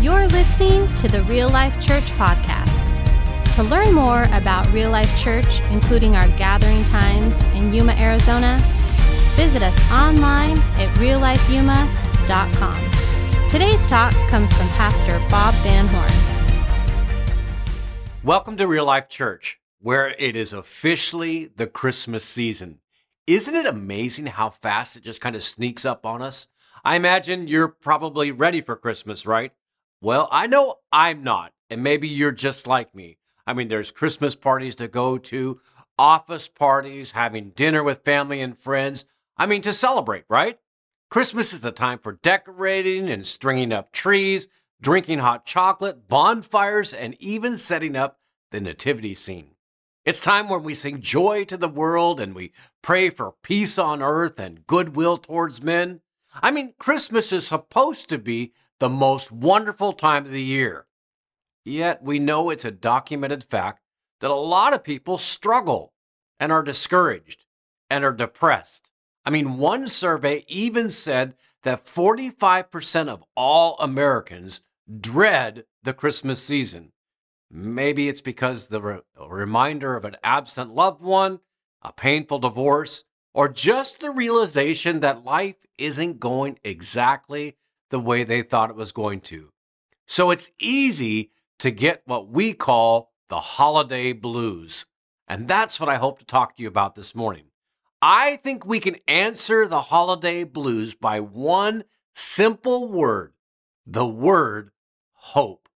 You're listening to the Real Life Church Podcast. To learn more about Real Life Church, including our gathering times in Yuma, Arizona, visit us online at reallifeyuma.com. Today's talk comes from Pastor Bob Van Horn. Welcome to Real Life Church, where it is officially the Christmas season. Isn't it amazing how fast it just kind of sneaks up on us? I imagine you're probably ready for Christmas, right? Well, I know I'm not, and maybe you're just like me. I mean, there's Christmas parties to go to, office parties, having dinner with family and friends. I mean, to celebrate, right? Christmas is the time for decorating and stringing up trees, drinking hot chocolate, bonfires, and even setting up the nativity scene. It's time when we sing joy to the world and we pray for peace on earth and goodwill towards men. I mean, Christmas is supposed to be the most wonderful time of the year. Yet we know it's a documented fact that a lot of people struggle and are discouraged and are depressed. I mean, one survey even said that 45% of all Americans dread the Christmas season. Maybe it's because the re- reminder of an absent loved one, a painful divorce, or just the realization that life isn't going exactly the way they thought it was going to. So it's easy to get what we call the holiday blues. And that's what I hope to talk to you about this morning. I think we can answer the holiday blues by one simple word the word hope.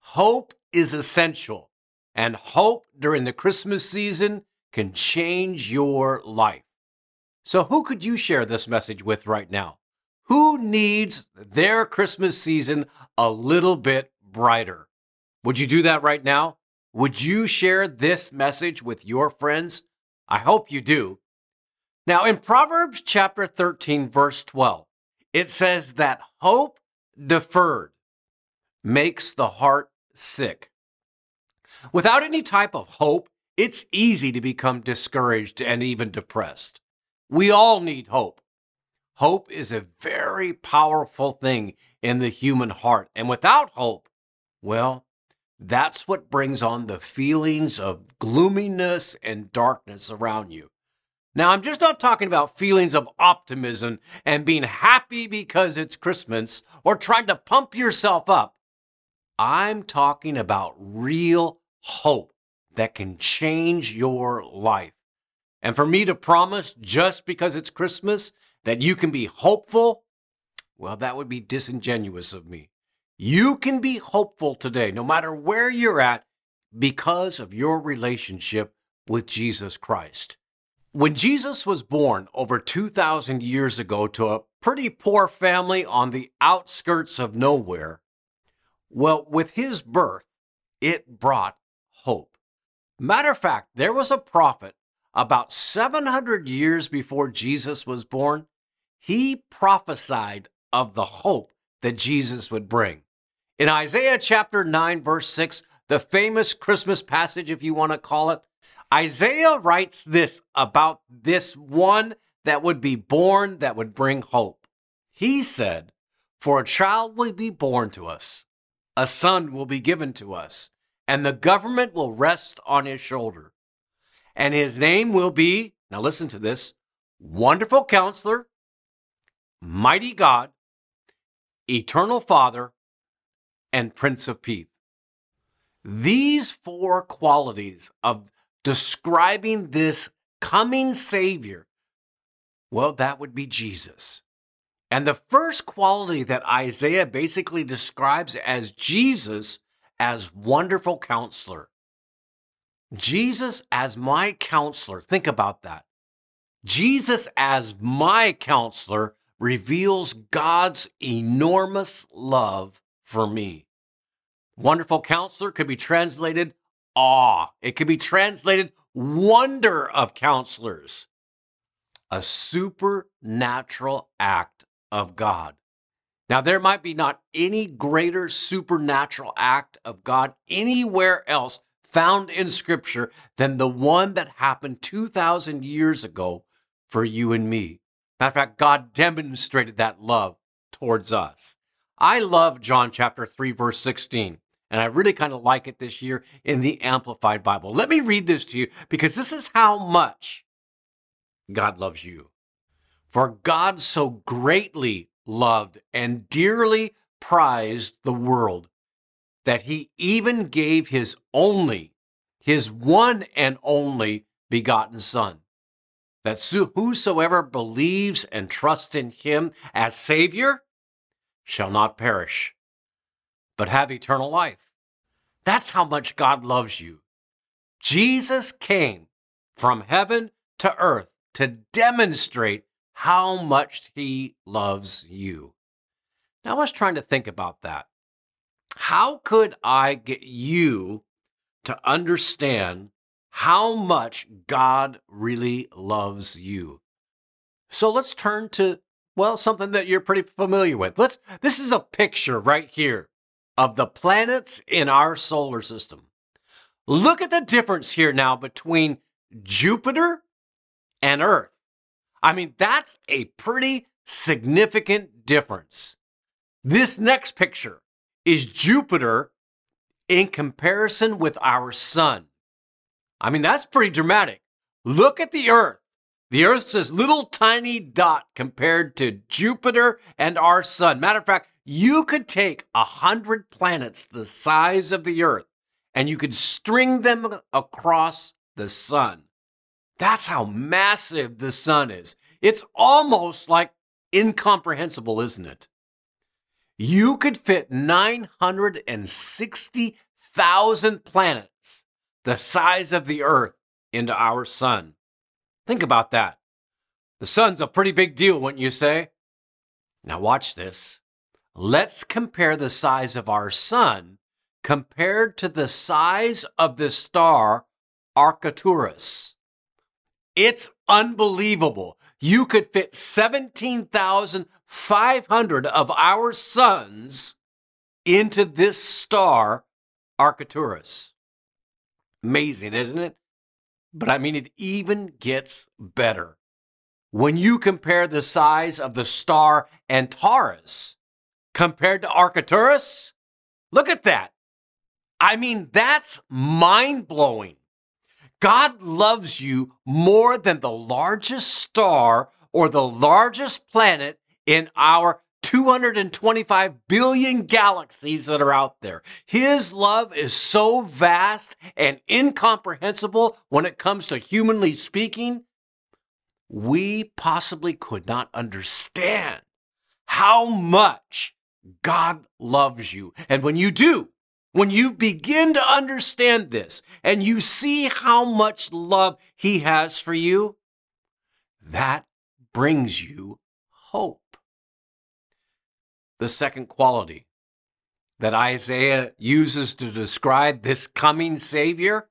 Hope is essential, and hope during the Christmas season can change your life. So, who could you share this message with right now? Who needs their Christmas season a little bit brighter? Would you do that right now? Would you share this message with your friends? I hope you do. Now, in Proverbs chapter 13, verse 12, it says that hope deferred makes the heart sick. Without any type of hope, it's easy to become discouraged and even depressed. We all need hope. Hope is a very powerful thing in the human heart. And without hope, well, that's what brings on the feelings of gloominess and darkness around you. Now, I'm just not talking about feelings of optimism and being happy because it's Christmas or trying to pump yourself up. I'm talking about real hope that can change your life. And for me to promise just because it's Christmas that you can be hopeful, well, that would be disingenuous of me. You can be hopeful today, no matter where you're at, because of your relationship with Jesus Christ. When Jesus was born over 2,000 years ago to a pretty poor family on the outskirts of nowhere, well, with his birth, it brought hope. Matter of fact, there was a prophet about 700 years before Jesus was born. He prophesied of the hope that Jesus would bring. In Isaiah chapter 9, verse 6, the famous Christmas passage, if you want to call it, Isaiah writes this about this one that would be born that would bring hope. He said, For a child will be born to us, a son will be given to us, and the government will rest on his shoulder. And his name will be, now listen to this, Wonderful Counselor, Mighty God, Eternal Father, and Prince of Peace. These four qualities of describing this coming Savior, well, that would be Jesus. And the first quality that Isaiah basically describes as Jesus as wonderful counselor. Jesus as my counselor. Think about that. Jesus as my counselor reveals God's enormous love for me. Wonderful counselor could be translated awe. It could be translated wonder of counselors. A supernatural act of God. Now, there might be not any greater supernatural act of God anywhere else found in Scripture than the one that happened 2,000 years ago for you and me. Matter of fact, God demonstrated that love towards us. I love John chapter 3, verse 16. And I really kind of like it this year in the Amplified Bible. Let me read this to you because this is how much God loves you. For God so greatly loved and dearly prized the world that he even gave his only, his one and only begotten Son, that whosoever believes and trusts in him as Savior shall not perish, but have eternal life. That's how much God loves you. Jesus came from heaven to earth to demonstrate how much he loves you. Now, I was trying to think about that. How could I get you to understand how much God really loves you? So let's turn to, well, something that you're pretty familiar with. Let's, this is a picture right here of the planets in our solar system. Look at the difference here now between Jupiter and Earth. I mean, that's a pretty significant difference. This next picture is Jupiter in comparison with our sun. I mean, that's pretty dramatic. Look at the Earth. The Earth's this little tiny dot compared to Jupiter and our sun. Matter of fact, you could take a hundred planets the size of the Earth and you could string them across the sun. That's how massive the sun is. It's almost like incomprehensible, isn't it? You could fit 960,000 planets the size of the Earth into our sun. Think about that. The sun's a pretty big deal, wouldn't you say? Now, watch this. Let's compare the size of our sun compared to the size of the star Arcturus. It's unbelievable. You could fit 17,500 of our suns into this star, Arcturus. Amazing, isn't it? But I mean, it even gets better. When you compare the size of the star Antares compared to Arcturus, look at that. I mean, that's mind blowing. God loves you more than the largest star or the largest planet in our 225 billion galaxies that are out there. His love is so vast and incomprehensible when it comes to humanly speaking, we possibly could not understand how much God loves you. And when you do, when you begin to understand this and you see how much love He has for you, that brings you hope. The second quality that Isaiah uses to describe this coming Savior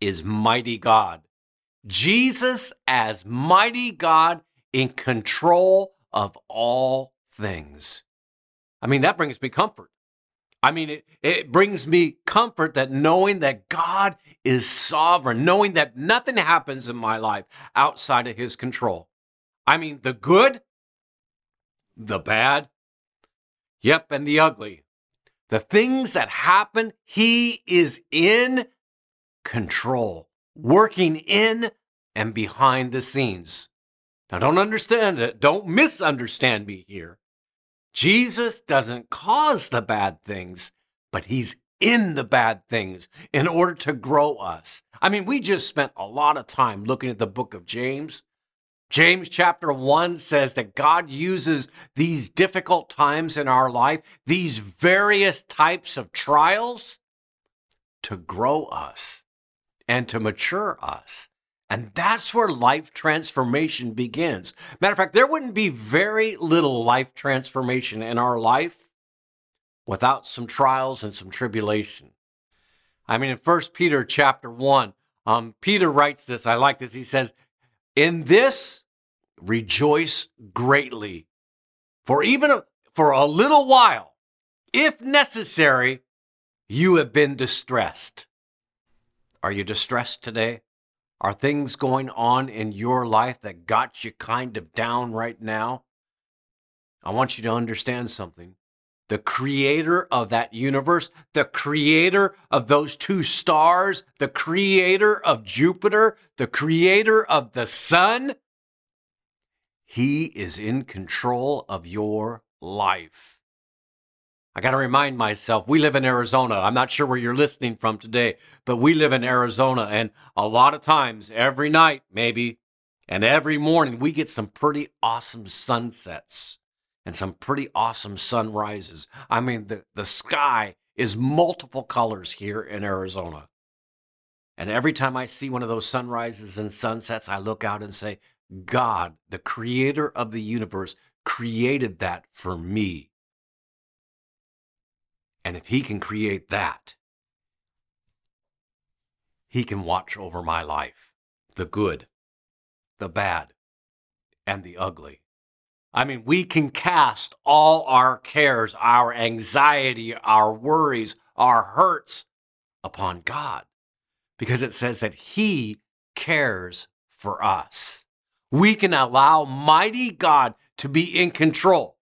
is mighty God. Jesus as mighty God in control of all things. I mean, that brings me comfort. I mean, it, it brings me comfort that knowing that God is sovereign, knowing that nothing happens in my life outside of his control. I mean, the good, the bad, yep, and the ugly. The things that happen, he is in control, working in and behind the scenes. Now, don't understand it. Don't misunderstand me here. Jesus doesn't cause the bad things, but he's in the bad things in order to grow us. I mean, we just spent a lot of time looking at the book of James. James chapter 1 says that God uses these difficult times in our life, these various types of trials, to grow us and to mature us. And that's where life transformation begins. Matter of fact, there wouldn't be very little life transformation in our life without some trials and some tribulation. I mean, in First Peter chapter 1, um, Peter writes this. I like this. He says, In this rejoice greatly, for even a, for a little while, if necessary, you have been distressed. Are you distressed today? Are things going on in your life that got you kind of down right now? I want you to understand something. the creator of that universe, the creator of those two stars, the creator of Jupiter, the creator of the sun. He is in control of your life. I got to remind myself, we live in Arizona. I'm not sure where you're listening from today, but we live in Arizona. And a lot of times, every night, maybe, and every morning, we get some pretty awesome sunsets and some pretty awesome sunrises. I mean, the, the sky is multiple colors here in Arizona. And every time I see one of those sunrises and sunsets, I look out and say, God, the creator of the universe, created that for me. And if he can create that, he can watch over my life, the good, the bad, and the ugly. I mean, we can cast all our cares, our anxiety, our worries, our hurts upon God because it says that He cares for us. We can allow mighty God to be in control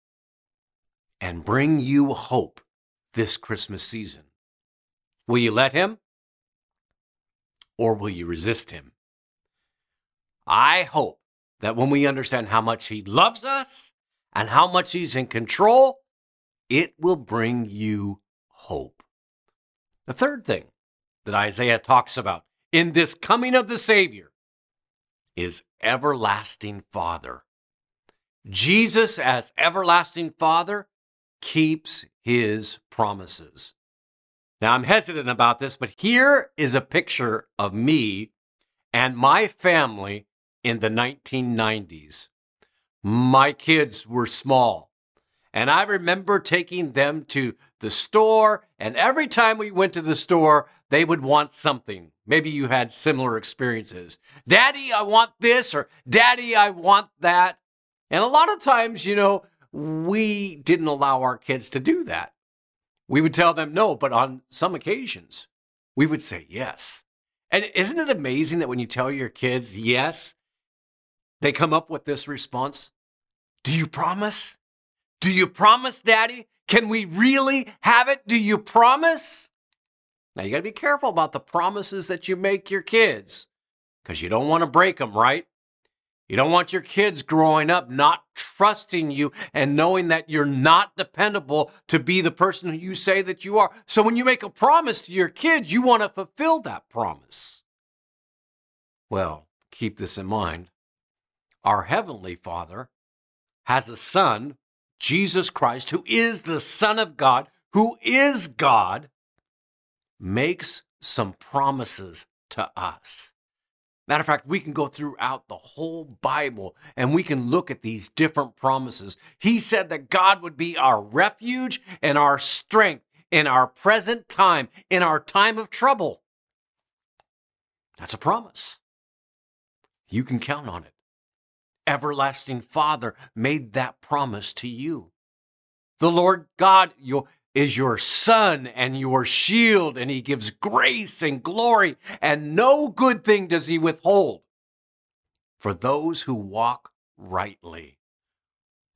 and bring you hope this Christmas season. Will you let Him or will you resist Him? I hope that when we understand how much He loves us and how much He's in control, it will bring you hope. The third thing that Isaiah talks about in this coming of the Savior is everlasting Father. Jesus, as everlasting Father, keeps his promises. Now, I'm hesitant about this, but here is a picture of me and my family in the 1990s. My kids were small, and I remember taking them to the store, and every time we went to the store, they would want something. Maybe you had similar experiences. Daddy, I want this, or Daddy, I want that. And a lot of times, you know, we didn't allow our kids to do that. We would tell them no, but on some occasions, we would say yes. And isn't it amazing that when you tell your kids yes, they come up with this response Do you promise? Do you promise, Daddy? Can we really have it? Do you promise? Now, you got to be careful about the promises that you make your kids because you don't want to break them, right? You don't want your kids growing up not trusting you and knowing that you're not dependable to be the person who you say that you are. So when you make a promise to your kids, you want to fulfill that promise. Well, keep this in mind. Our Heavenly Father has a Son, Jesus Christ, who is the Son of God, who is God, makes some promises to us. Matter of fact, we can go throughout the whole Bible and we can look at these different promises. He said that God would be our refuge and our strength in our present time, in our time of trouble. That's a promise. You can count on it. Everlasting Father made that promise to you. The Lord God, your, is your sun and your shield, and he gives grace and glory, and no good thing does he withhold for those who walk rightly.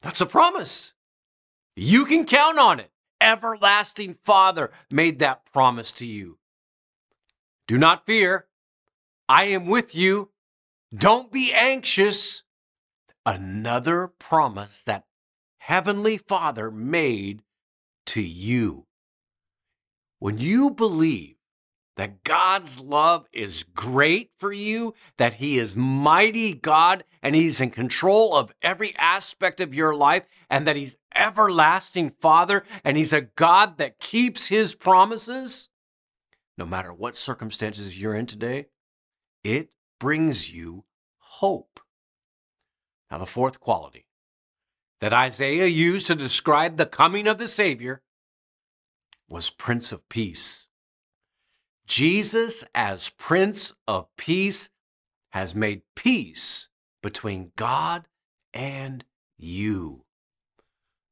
That's a promise. You can count on it. Everlasting Father made that promise to you. Do not fear. I am with you. Don't be anxious. Another promise that Heavenly Father made to you. When you believe that God's love is great for you, that He is mighty God and He's in control of every aspect of your life, and that He's everlasting Father and He's a God that keeps His promises, no matter what circumstances you're in today, it brings you hope. Now, the fourth quality that Isaiah used to describe the coming of the Savior was Prince of Peace. Jesus, as Prince of Peace, has made peace between God and you.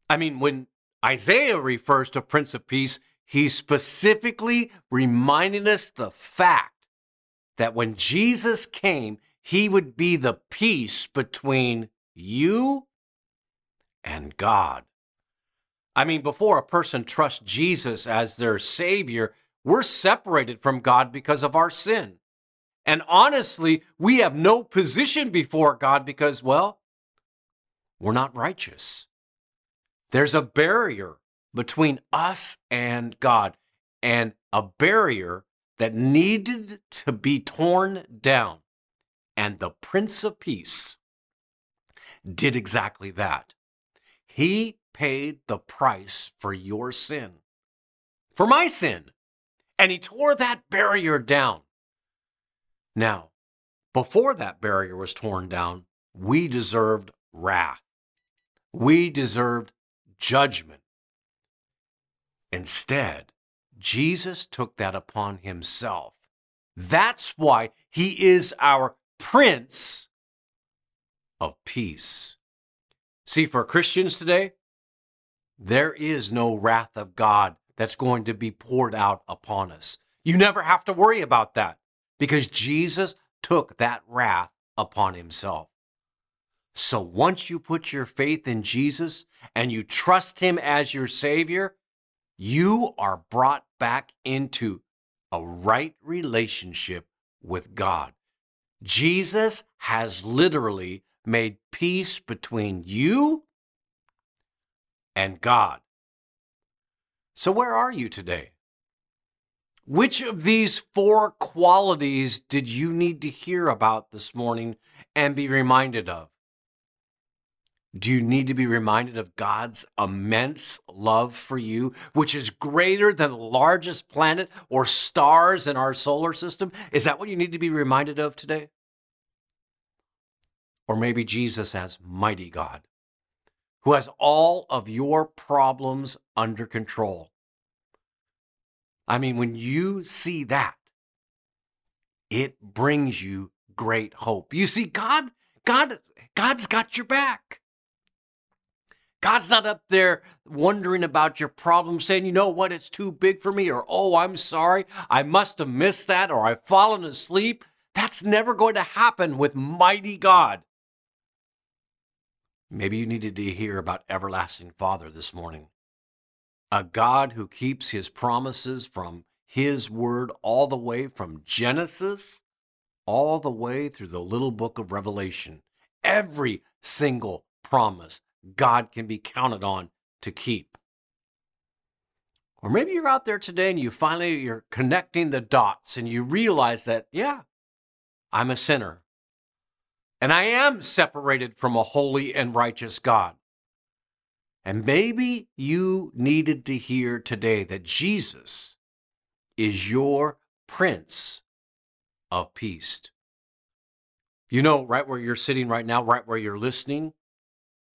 I mean, when Isaiah refers to Prince of Peace, he's specifically reminding us the fact that when Jesus came, he would be the peace between you and God. I mean, before a person trusts Jesus as their Savior, we're separated from God because of our sin. And honestly, we have no position before God because, well, we're not righteous. There's a barrier between us and God, and a barrier that needed to be torn down. And the Prince of Peace did exactly that. He paid the price for your sin, for my sin, and he tore that barrier down. Now, before that barrier was torn down, we deserved wrath. We deserved judgment. Instead, Jesus took that upon himself. That's why he is our Prince of Peace. See, for Christians today, there is no wrath of God that's going to be poured out upon us. You never have to worry about that because Jesus took that wrath upon himself. So once you put your faith in Jesus and you trust him as your Savior, you are brought back into a right relationship with God. Jesus has literally made peace between you and God. So, where are you today? Which of these four qualities did you need to hear about this morning and be reminded of? Do you need to be reminded of God's immense love for you, which is greater than the largest planet or stars in our solar system? Is that what you need to be reminded of today? Or maybe Jesus as mighty God, who has all of your problems under control. I mean, when you see that, it brings you great hope. You see, God, God, God's got your back. God's not up there wondering about your problem, saying, you know what, it's too big for me, or oh, I'm sorry, I must have missed that, or I've fallen asleep. That's never going to happen with mighty God. Maybe you needed to hear about Everlasting Father this morning. A God who keeps his promises from his word all the way from Genesis all the way through the little book of Revelation. Every single promise God can be counted on to keep. Or maybe you're out there today and you finally you're connecting the dots and you realize that yeah, I'm a sinner. And I am separated from a holy and righteous God. And maybe you needed to hear today that Jesus is your Prince of Peace. You know, right where you're sitting right now, right where you're listening,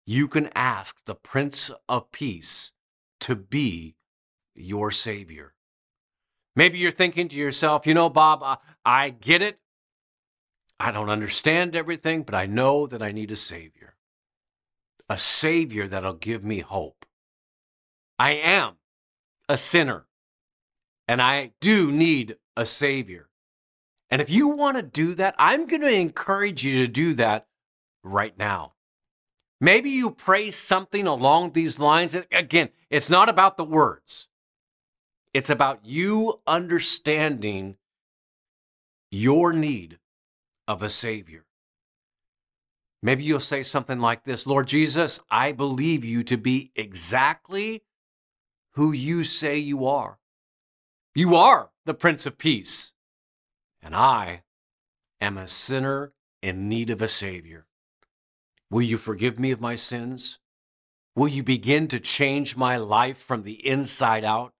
you can ask the Prince of Peace to be your Savior. Maybe you're thinking to yourself, you know, Bob, I, I get it. I don't understand everything, but I know that I need a Savior. A Savior that'll give me hope. I am a sinner, and I do need a Savior. And if you want to do that, I'm going to encourage you to do that right now. Maybe you pray something along these lines. Again, it's not about the words, it's about you understanding your need of a Savior. Maybe you'll say something like this Lord Jesus, I believe you to be exactly who you say you are. You are the Prince of Peace, and I am a sinner in need of a Savior. Will you forgive me of my sins? Will you begin to change my life from the inside out?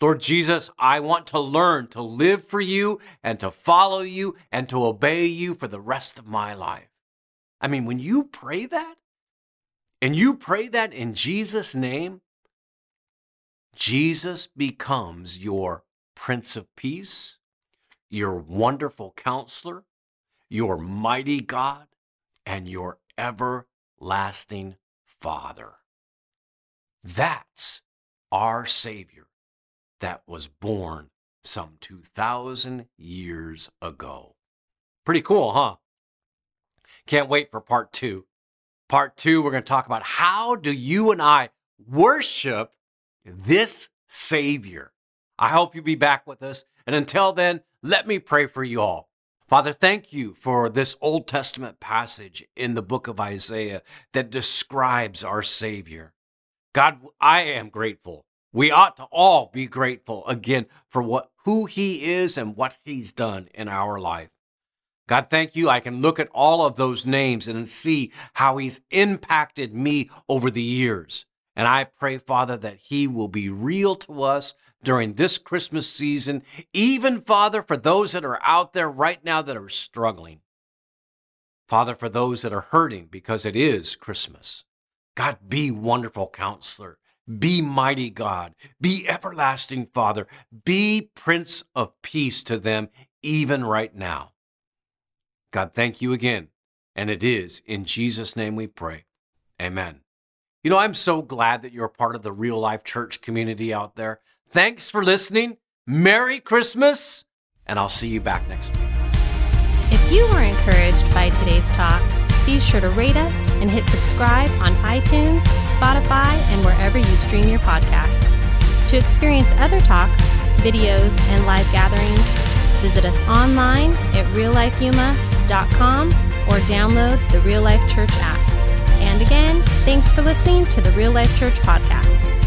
Lord Jesus, I want to learn to live for you and to follow you and to obey you for the rest of my life. I mean, when you pray that, and you pray that in Jesus' name, Jesus becomes your Prince of Peace, your wonderful counselor, your mighty God, and your everlasting Father. That's our Savior that was born some 2,000 years ago. Pretty cool, huh? Can't wait for part two. Part two, we're going to talk about how do you and I worship this Savior. I hope you'll be back with us. And until then, let me pray for you all. Father, thank you for this Old Testament passage in the book of Isaiah that describes our Savior. God, I am grateful. We ought to all be grateful again for what who he is and what he's done in our life. God, thank you. I can look at all of those names and see how he's impacted me over the years. And I pray, Father, that He will be real to us during this Christmas season, even, Father, for those that are out there right now that are struggling. Father, for those that are hurting because it is Christmas. God, be wonderful counselor. Be mighty God. Be everlasting Father. Be Prince of Peace to them, even right now. God, thank you again. And it is in Jesus' name we pray. Amen. You know, I'm so glad that you're a part of the real life church community out there. Thanks for listening. Merry Christmas, and I'll see you back next week. If you were encouraged by today's talk, be sure to rate us and hit subscribe on iTunes, Spotify, and wherever you stream your podcasts. To experience other talks, videos, and live gatherings, visit us online at reallifeyuma.com or download the Real Life Church app. And again, thanks for listening to the Real Life Church podcast.